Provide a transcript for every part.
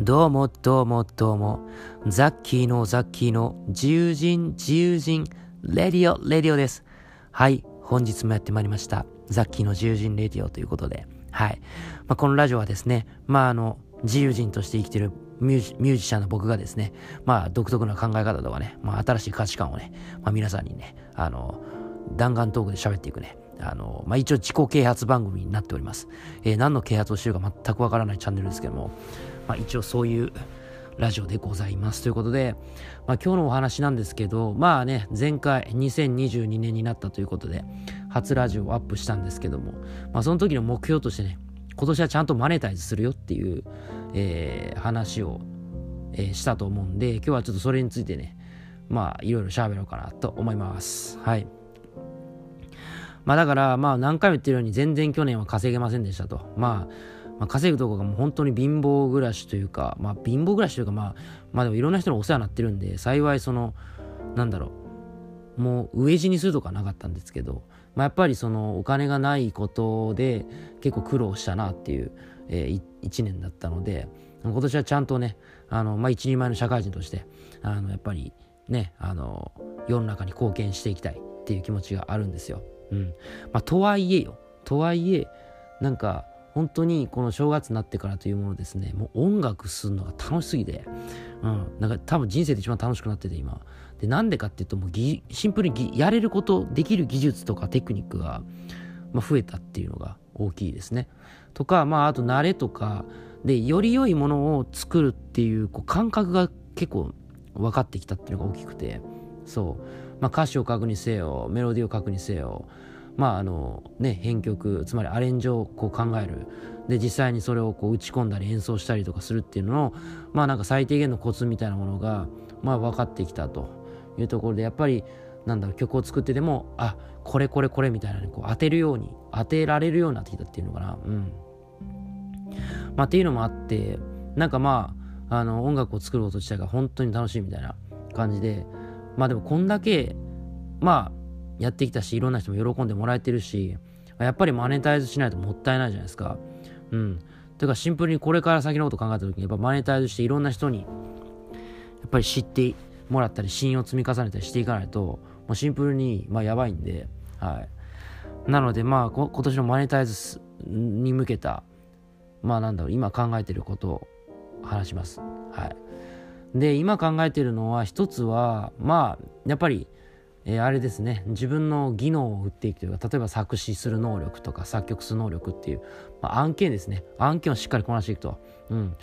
どうもどうもどうも。ザッキーのザッキーの自由人自由人 radio radio です。はい、本日もやってまいりました。ザッキーの自由人レディオということで。はい。まあ、このラジオはですね、まああの、自由人として生きてるミュージシャンの僕がですね、まあ独特な考え方とかね、まあ新しい価値観をね、まあ皆さんにね、あの、弾丸トークで喋っていくね、あの、まあ、一応自己啓発番組になっております。えー、何の啓発をしてるか全くわからないチャンネルですけども、まあ、一応そういうラジオでございますということで、まあ、今日のお話なんですけど、まあね、前回2022年になったということで、初ラジオをアップしたんですけども、まあ、その時の目標としてね、今年はちゃんとマネタイズするよっていう、えー、話を、えー、したと思うんで、今日はちょっとそれについてね、まあ、いろいろ喋ろうかなと思います。はい。まあだから、まあ何回も言ってるように全然去年は稼げませんでしたと。まあ、まあ、稼ぐとこがもう本当に貧乏暮らしというか、まあ貧乏暮らしというか、まあ、まあでもいろんな人にお世話になってるんで、幸いその、なんだろう、もう飢え死にするとかなかったんですけど、まあやっぱりそのお金がないことで結構苦労したなっていう、えー、1年だったので、今年はちゃんとね、あの、まあ一人前の社会人として、あの、やっぱりね、あの、世の中に貢献していきたいっていう気持ちがあるんですよ。うん。まあ、とはいえよ。とはいえ、なんか、本当にこの正月になってからというものですね、もう音楽するのが楽しすぎて、うん、なんか多分人生で一番楽しくなってて今。で、なんでかっていうと、もうシンプルにやれること、できる技術とかテクニックが、まあ、増えたっていうのが大きいですね。とか、まあ、あと慣れとか、で、より良いものを作るっていうこう感覚が結構分かってきたっていうのが大きくて、そう。まあ、歌詞を書くにせよ、メロディーを書くにせよ、まああのね、編曲つまりアレンジをこう考える。で実際にそれをこう打ち込んだり演奏したりとかするっていうののまあなんか最低限のコツみたいなものがまあ分かってきたというところでやっぱりなんだろう曲を作ってでもあこれこれこれみたいなこう当てるように当てられるようになってきたっていうのかな。うん。まあっていうのもあってなんかまああの音楽を作ること自体が本当に楽しいみたいな感じでまあでもこんだけまあやってきたし、いろんな人も喜んでもらえてるし、やっぱりマネタイズしないともったいないじゃないですか。うん。というかシンプルにこれから先のこと考えた時に、やっぱマネタイズしていろんな人に、やっぱり知ってもらったり、信用積み重ねたりしていかないと、もうシンプルに、まあやばいんで、はい。なので、まあ、今年のマネタイズに向けた、まあなんだろう、今考えてることを話します。はい。で、今考えてるのは、一つは、まあ、やっぱり、えー、あれですね。自分の技能を売っていくというか例えば作詞する能力とか作曲する能力っていう、まあ、案件ですね。案件をしっかりこなしていくと、うん、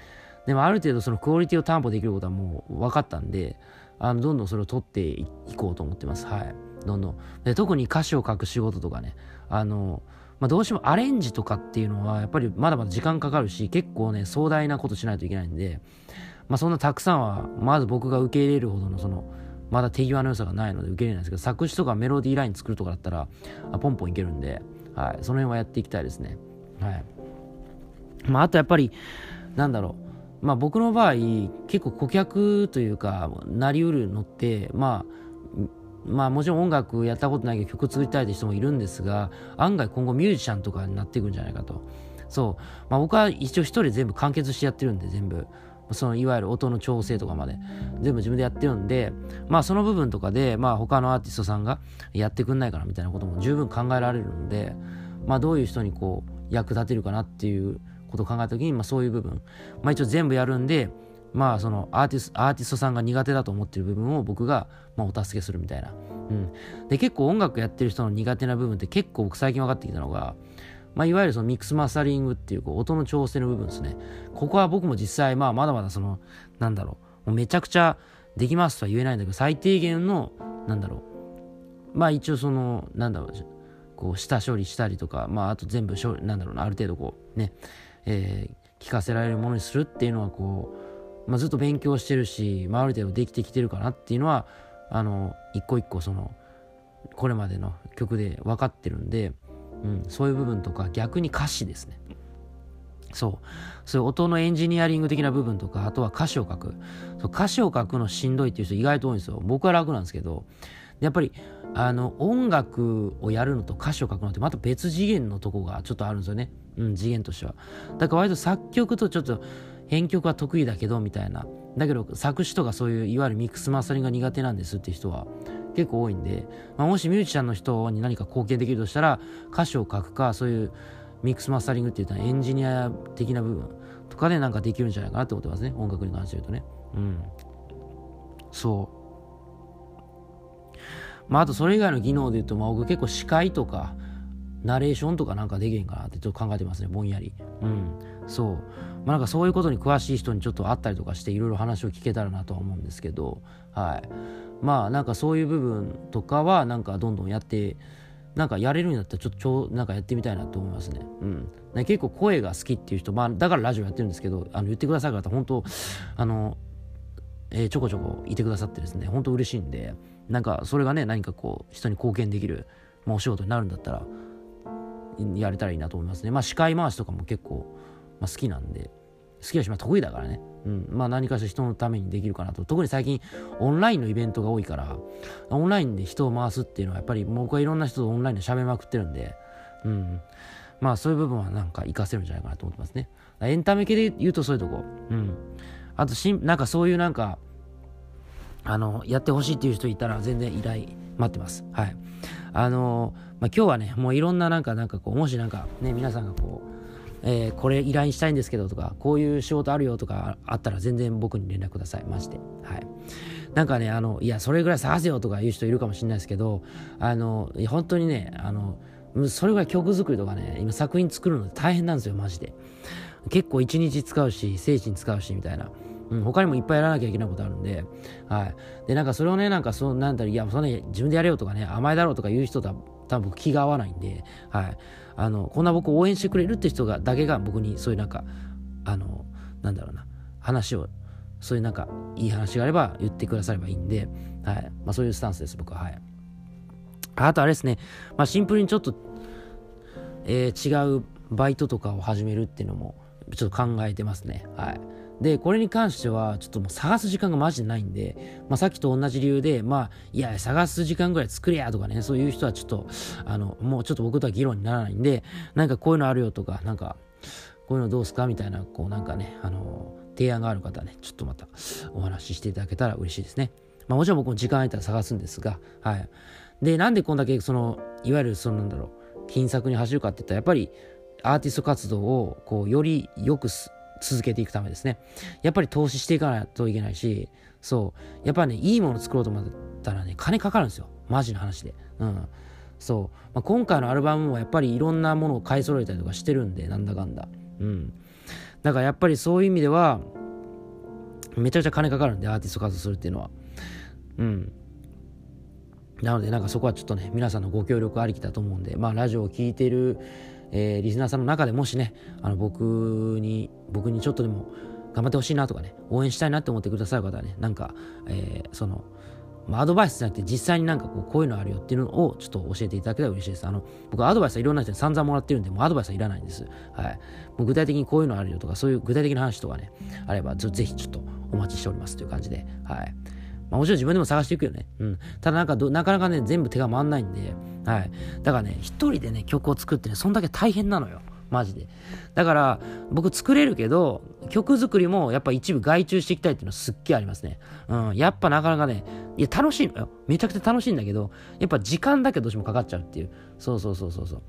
でもある程度そのクオリティを担保できることはもう分かったんであのどんどんそれを取っていこうと思ってます。はい。どんどん。で特に歌詞を書く仕事とかね。あのまあ、どうしてもアレンジとかっていうのはやっぱりまだまだ時間かかるし結構ね壮大なことしないといけないんで、まあ、そんなたくさんはまず僕が受け入れるほどのそのまだ手際の良さがないので受け入れないんですけど、作詞とかメロディーライン作るとかだったら、あポンポンいけるんで、はい、その辺はやっていきたいですね。はい。まあ、あとやっぱり、なんだろう。まあ僕の場合、結構顧客というか、なりうるのって、まあ、まあもちろん音楽やったことないけど曲作りたいって人もいるんですが、案外今後ミュージシャンとかになっていくんじゃないかと。そう。まあ僕は一応一人全部完結してやってるんで、全部。そのいわゆる音の調整とかまで全部自分でやってるんで、まあその部分とかで、まあ他のアーティストさんがやってくんないかなみたいなことも十分考えられるので、まあどういう人にこう役立てるかなっていうことを考えた時に、まあそういう部分、まあ一応全部やるんで、まあそのアーティスト、アーティストさんが苦手だと思ってる部分を僕がまあお助けするみたいな。うん。で結構音楽やってる人の苦手な部分って結構僕最近分かってきたのが、まあ、いわゆるそのミックスマスタリングっていうこう音の調整の部分ですね。ここは僕も実際、まあ、まだまだその、なんだろう、うめちゃくちゃできますとは言えないんだけど、最低限の、なんだろう、まあ一応その、なんだろう、こう、下処理したりとか、まああと全部処理、なんだろうな、ある程度こう、ね、えー、聞かせられるものにするっていうのはこう、まあずっと勉強してるし、まあある程度できてきてるかなっていうのは、あの、一個一個その、これまでの曲で分かってるんで、うん、そういう部分とか逆に歌詞ですね。そう。そういう音のエンジニアリング的な部分とかあとは歌詞を書く。そう歌詞を書くのしんどいっていう人意外と多いんですよ。僕は楽なんですけどやっぱりあの音楽をやるのと歌詞を書くのってまた別次元のとこがちょっとあるんですよね、うん、次元としては。だから割と作曲とちょっと編曲は得意だけどみたいな。だけど作詞とかそういういわゆるミックスマスタリングが苦手なんですって人は結構多いんで、まあ、もしミュージシャンの人に何か貢献できるとしたら歌詞を書くかそういうミックスマスタリングって言ったらエンジニア的な部分とかでなんかできるんじゃないかなって思ってますね音楽に関して言うとね。うん。そう。まああとそれ以外の技能で言うと、まあ、僕結構司会とかナレーションとかなんかできへんかなってちょっと考えてますねぼんやり。うん。そう。まあなんかそういうことに詳しい人にちょっと会ったりとかしていろいろ話を聞けたらなとは思うんですけどはい。まあなんかそういう部分とかはなんかどんどんやってなんかやれるんだったらちょっとちょなんかやってみたいなと思いますね。うん。ね、結構声が好きっていう人、まあだからラジオやってるんですけど、あの言ってくださる方、本当あの、えー、ちょこちょこいてくださってですね、本当嬉しいんで、なんかそれがね、何かこう人に貢献できる、まあ、お仕事になるんだったら、やれたらいいなと思いますね。まあ司会回しとかも結構、まあ、好きなんで、好きだし、まあ得意だからね。うん、まあ何かしら人のためにできるかなと。特に最近オンラインのイベントが多いから、オンラインで人を回すっていうのはやっぱり僕はいろんな人とオンラインで喋りまくってるんで、うん。まあそういう部分はなんか活かせるんじゃないかなと思ってますね。エンタメ系で言うとそういうとこ。うん。あとしん、なんかそういうなんか、あの、やってほしいっていう人いたら全然依頼待ってます。はい。あの、まあ、今日はね、もういろんななんか、なんかこう、もしなんかね、皆さんがこう、えー、これ依頼したいんですけどとか、こういう仕事あるよとかあったら全然僕に連絡ください。マジで。はい。なんかね、あの、いや、それぐらい探せよとか言う人いるかもしれないですけど、あの、本当にね、あの、それぐらい曲作りとかね、今作品作るの大変なんですよ、マジで。結構一日使うし、精神使うし、みたいな。うん、他にもいっぱいやらなきゃいけないことあるんで、はい。で、なんかそれをね、なんかそう、なんだろう、いや、それ、ね、自分でやれよとかね、甘えだろうとか言う人とは多分気が合わないんで、はい。あのこんな僕を応援してくれるって人がだけが僕にそういうなんかあのなんだろうな話をそういうなんかいい話があれば言ってくださればいいんで、はい。まあ、そういうスタンスです僕は。はい。あとあれですね、まあ、シンプルにちょっと、えー、違うバイトとかを始めるっていうのもちょっと考えてますね。はい。で、これに関しては、ちょっともう探す時間がマジでないんで、まあさっきと同じ理由で、まあ、いや、探す時間ぐらい作れやとかね、そういう人はちょっと、あの、もうちょっと僕とは議論にならないんで、なんかこういうのあるよとか、なんか、こういうのどうすか？みたいな、こうなんかね、あの、提案がある方ね、ちょっとまたお話ししていただけたら嬉しいですね。まあもちろん僕も時間空いたら探すんですが、はい。で、なんでこんだけ、その、いわゆる、そのなんだろう、金策に走るかって言ったら、やっぱり、アーティスト活動を、こう、より良くす、続けていくためですね。やっぱり投資していかないといけないし、そう。やっぱね、いいもの作ろうと思ったらね、金かかるんですよ。マジな話で。うん。そう。まあ、今回のアルバムもやっぱりいろんなものを買い揃えたりとかしてるんで、なんだかんだ。うん。だからやっぱりそういう意味では、めちゃくちゃ金かかるんで、アーティスト活動するっていうのは。うん。なので、なんかそこはちょっとね、皆さんのご協力ありきだと思うんで、まあ、ラジオを聴いてる、えー、リスナーさんの中でもしね、あの僕に、僕にちょっとでも頑張ってほしいなとかね、応援したいなって思ってくださる方はね、なんか、えー、その、まあ、アドバイスじゃなくて実際になんかこうこういうのあるよっていうのをちょっと教えていただけたら嬉しいです。あの、僕アドバイスはいろんな人に散々もらってるんで、もうアドバイスはいらないんです。はい。もう具体的にこういうのあるよとか、そういう具体的な話とかね、あればぜひちょっとお待ちしておりますという感じで、はい。まあ、もちろん自分でも探していくよね。うん。ただなんかなかなかね、全部手が回んないんで、はい。だからね、一人でね、曲を作ってね、そんだけ大変なのよ。マジで。だから、僕作れるけど、曲作りもやっぱ一部外注していきたいっていうのはすっげえありますね。うん。やっぱなかなかね、いや、楽しいのよ。めちゃくちゃ楽しいんだけど、やっぱ時間だけどうしてもかかっちゃうっていう。そうそうそうそうそう。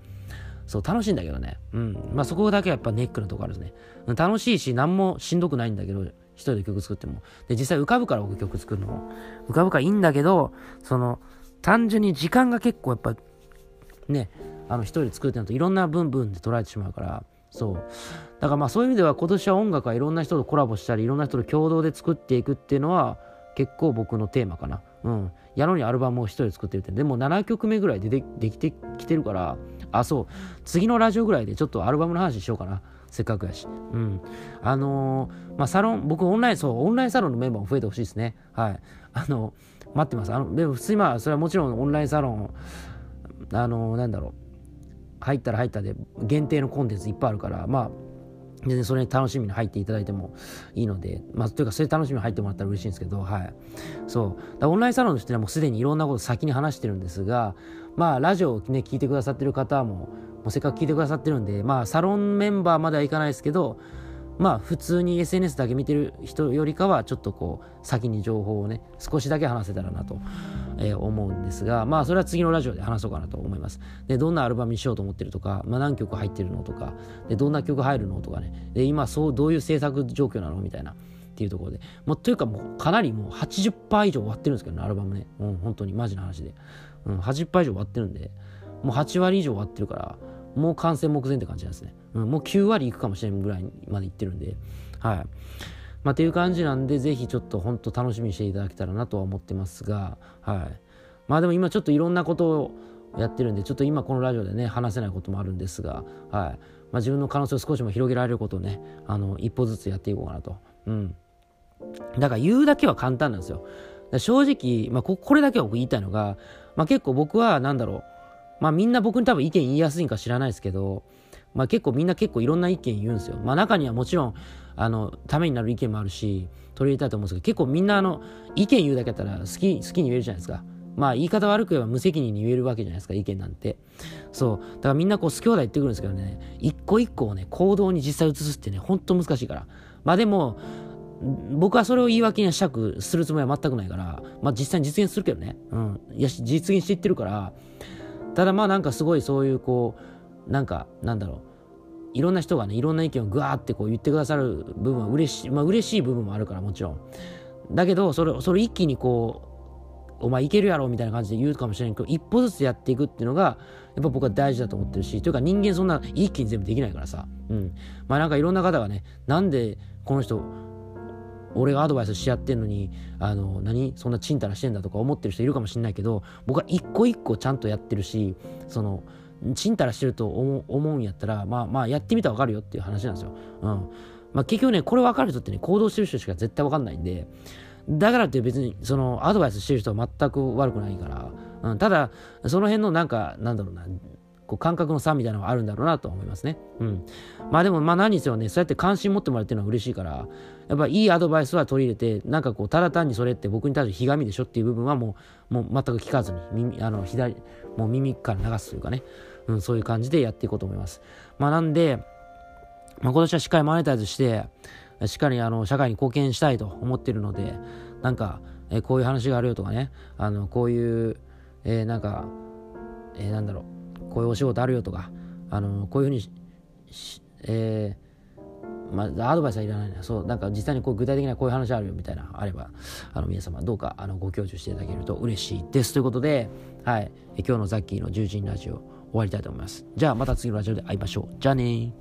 そう、楽しいんだけどね。うん。まあそこだけはやっぱネックのとこあるんですね。楽しいし、何もしんどくないんだけど、一人で曲作っても。で、実際浮かぶから僕曲作るのも。浮かぶからいいんだけど、その、単純に時間が結構やっぱ、ね、あの一人で作ってなるといろんな部分で捉えてしまうから、そう。だからまあそういう意味では今年は音楽はいろんな人とコラボしたり、いろんな人と共同で作っていくっていうのは結構僕のテーマかな。うん。やろうにアルバムを一人で作ってるって。でも7曲目ぐらいでできてきてるから、あ、そう。次のラジオぐらいでちょっとアルバムの話しようかな。せっかくやし。うん。あのー、まあ、サロン、僕オンライン、そう、オンラインサロンのメンバーも増えてほしいですね。はい。あの、待ってます。あの、でも普通にまあ、それはもちろんオンラインサロン、あのー、なんだろう。入ったら入ったで限定のコンテンツいっぱいあるから、まあ、全然それに楽しみに入っていただいてもいいので、まあ、というか、それ楽しみに入ってもらったら嬉しいんですけど、はい。そう。オンラインサロンとしてはもうすでにいろんなこと先に話してるんですが、まあ、ラジオをね、聞いてくださってる方も、もうせっかく聞いてくださってるんで、まあ、サロンメンバーまではいかないですけど、まあ普通に SNS だけ見てる人よりかはちょっとこう先に情報をね少しだけ話せたらなと、えー、思うんですがまあそれは次のラジオで話そうかなと思います。でどんなアルバムにしようと思ってるとか、まあ、何曲入ってるのとかでどんな曲入るのとかね。で今そうどういう制作状況なの？みたいな。っていうところで、もうというかもうかなりもう80%以上終わってるんですけどねアルバムね。うん本当に。マジな話で、うん、80%以上終わってるんで。もう8割以上終わってるからもう完成目前って感じなんですね。うん、もう9割いくかもしれんぐらいまでいってるんで、はい。まあ、っていう感じなんで、ぜひちょっと本当楽しみにしていただけたらなとは思ってますが、はい。まあでも今ちょっといろんなことをやってるんで、ちょっと今このラジオでね、話せないこともあるんですが、はい。まあ、自分の可能性を少しも広げられることをね、あの、一歩ずつやっていこうかなと。うん。だから言うだけは簡単なんですよ。正直、まあ、これだけは僕言いたいのが、まあ、結構僕は、なんだろう、まあみんな僕に多分意見言いやすいんか知らないですけど、まあ結構みんな結構いろんな意見言うんですよ。まあ中にはもちろん、あの、ためになる意見もあるし、取り入れたいと思うんですけど、結構みんなあの、意見言うだけだったら好き、好きに言えるじゃないですか。まあ言い方悪く言えば無責任に言えるわけじゃないですか、意見なんて。そう。だからみんなこう好き放題言ってくるんですけどね、一個一個をね、行動に実際移すってね、ほんと難しいから。まあでも、僕はそれを言い訳にはしたくするつもりは全くないから、まあ実際に実現するけどね。うん。いや、実現していってるから、ただまあなんかすごいそういうこうなんかなんだろういろんな人がねいろんな意見をぐわーってこう言ってくださる部分は嬉しいまあ嬉しい部分もあるからもちろん。だけどそれそれ一気にこうお前いけるやろみたいな感じで言うかもしれないけど一歩ずつやっていくっていうのがやっぱ僕は大事だと思ってるしというか人間そんな一気に全部できないからさ。うん。まあなんかいろんな方がねなんでこの人俺がアドバイスし合ってんのに、あの、何？そんなちんたらしてんだとか思ってる人いるかもしれないけど、僕は一個一個ちゃんとやってるし、その、ちんたらしてると思うんやったら、まあまあやってみたらわかるよっていう話なんですよ。うん。まあ結局ね、これ分かる人ってね、行動してる人しか絶対分かんないんで、だからって別に、その、アドバイスしてる人は全く悪くないから、うん、ただ、その辺のなんか、なんだろうな、こう感覚の差みたいなのがあるんだろうなと思いますね。うん。まあでも、まあ何にせよね、そうやって関心持ってもらってるのは嬉しいから、やっぱいいアドバイスは取り入れて、なんかこう、ただ単にそれって僕に対してひがみでしょっていう部分はもう、もう全く聞かずに、耳、あの、左、もう耳から流すというかね、うん、そういう感じでやっていこうと思います。まあなんで、まあ今年はしっかりマネタイズして、しっかりあの、社会に貢献したいと思ってるので、なんか、えこういう話があるよとかね、あの、こういう、えー、なんか、えー、なんだろう、こういうお仕事あるよとか、あのこういうふうにえー、まあ、アドバイスはいらないな。そう、なんか実際にこう具体的なこういう話あるよみたいな、あれば、あの皆様どうかあのご教授していただけると嬉しいです。ということで、はい、今日のザッキーの獣人ラジオ終わりたいと思います。じゃあまた次のラジオで会いましょう。じゃあね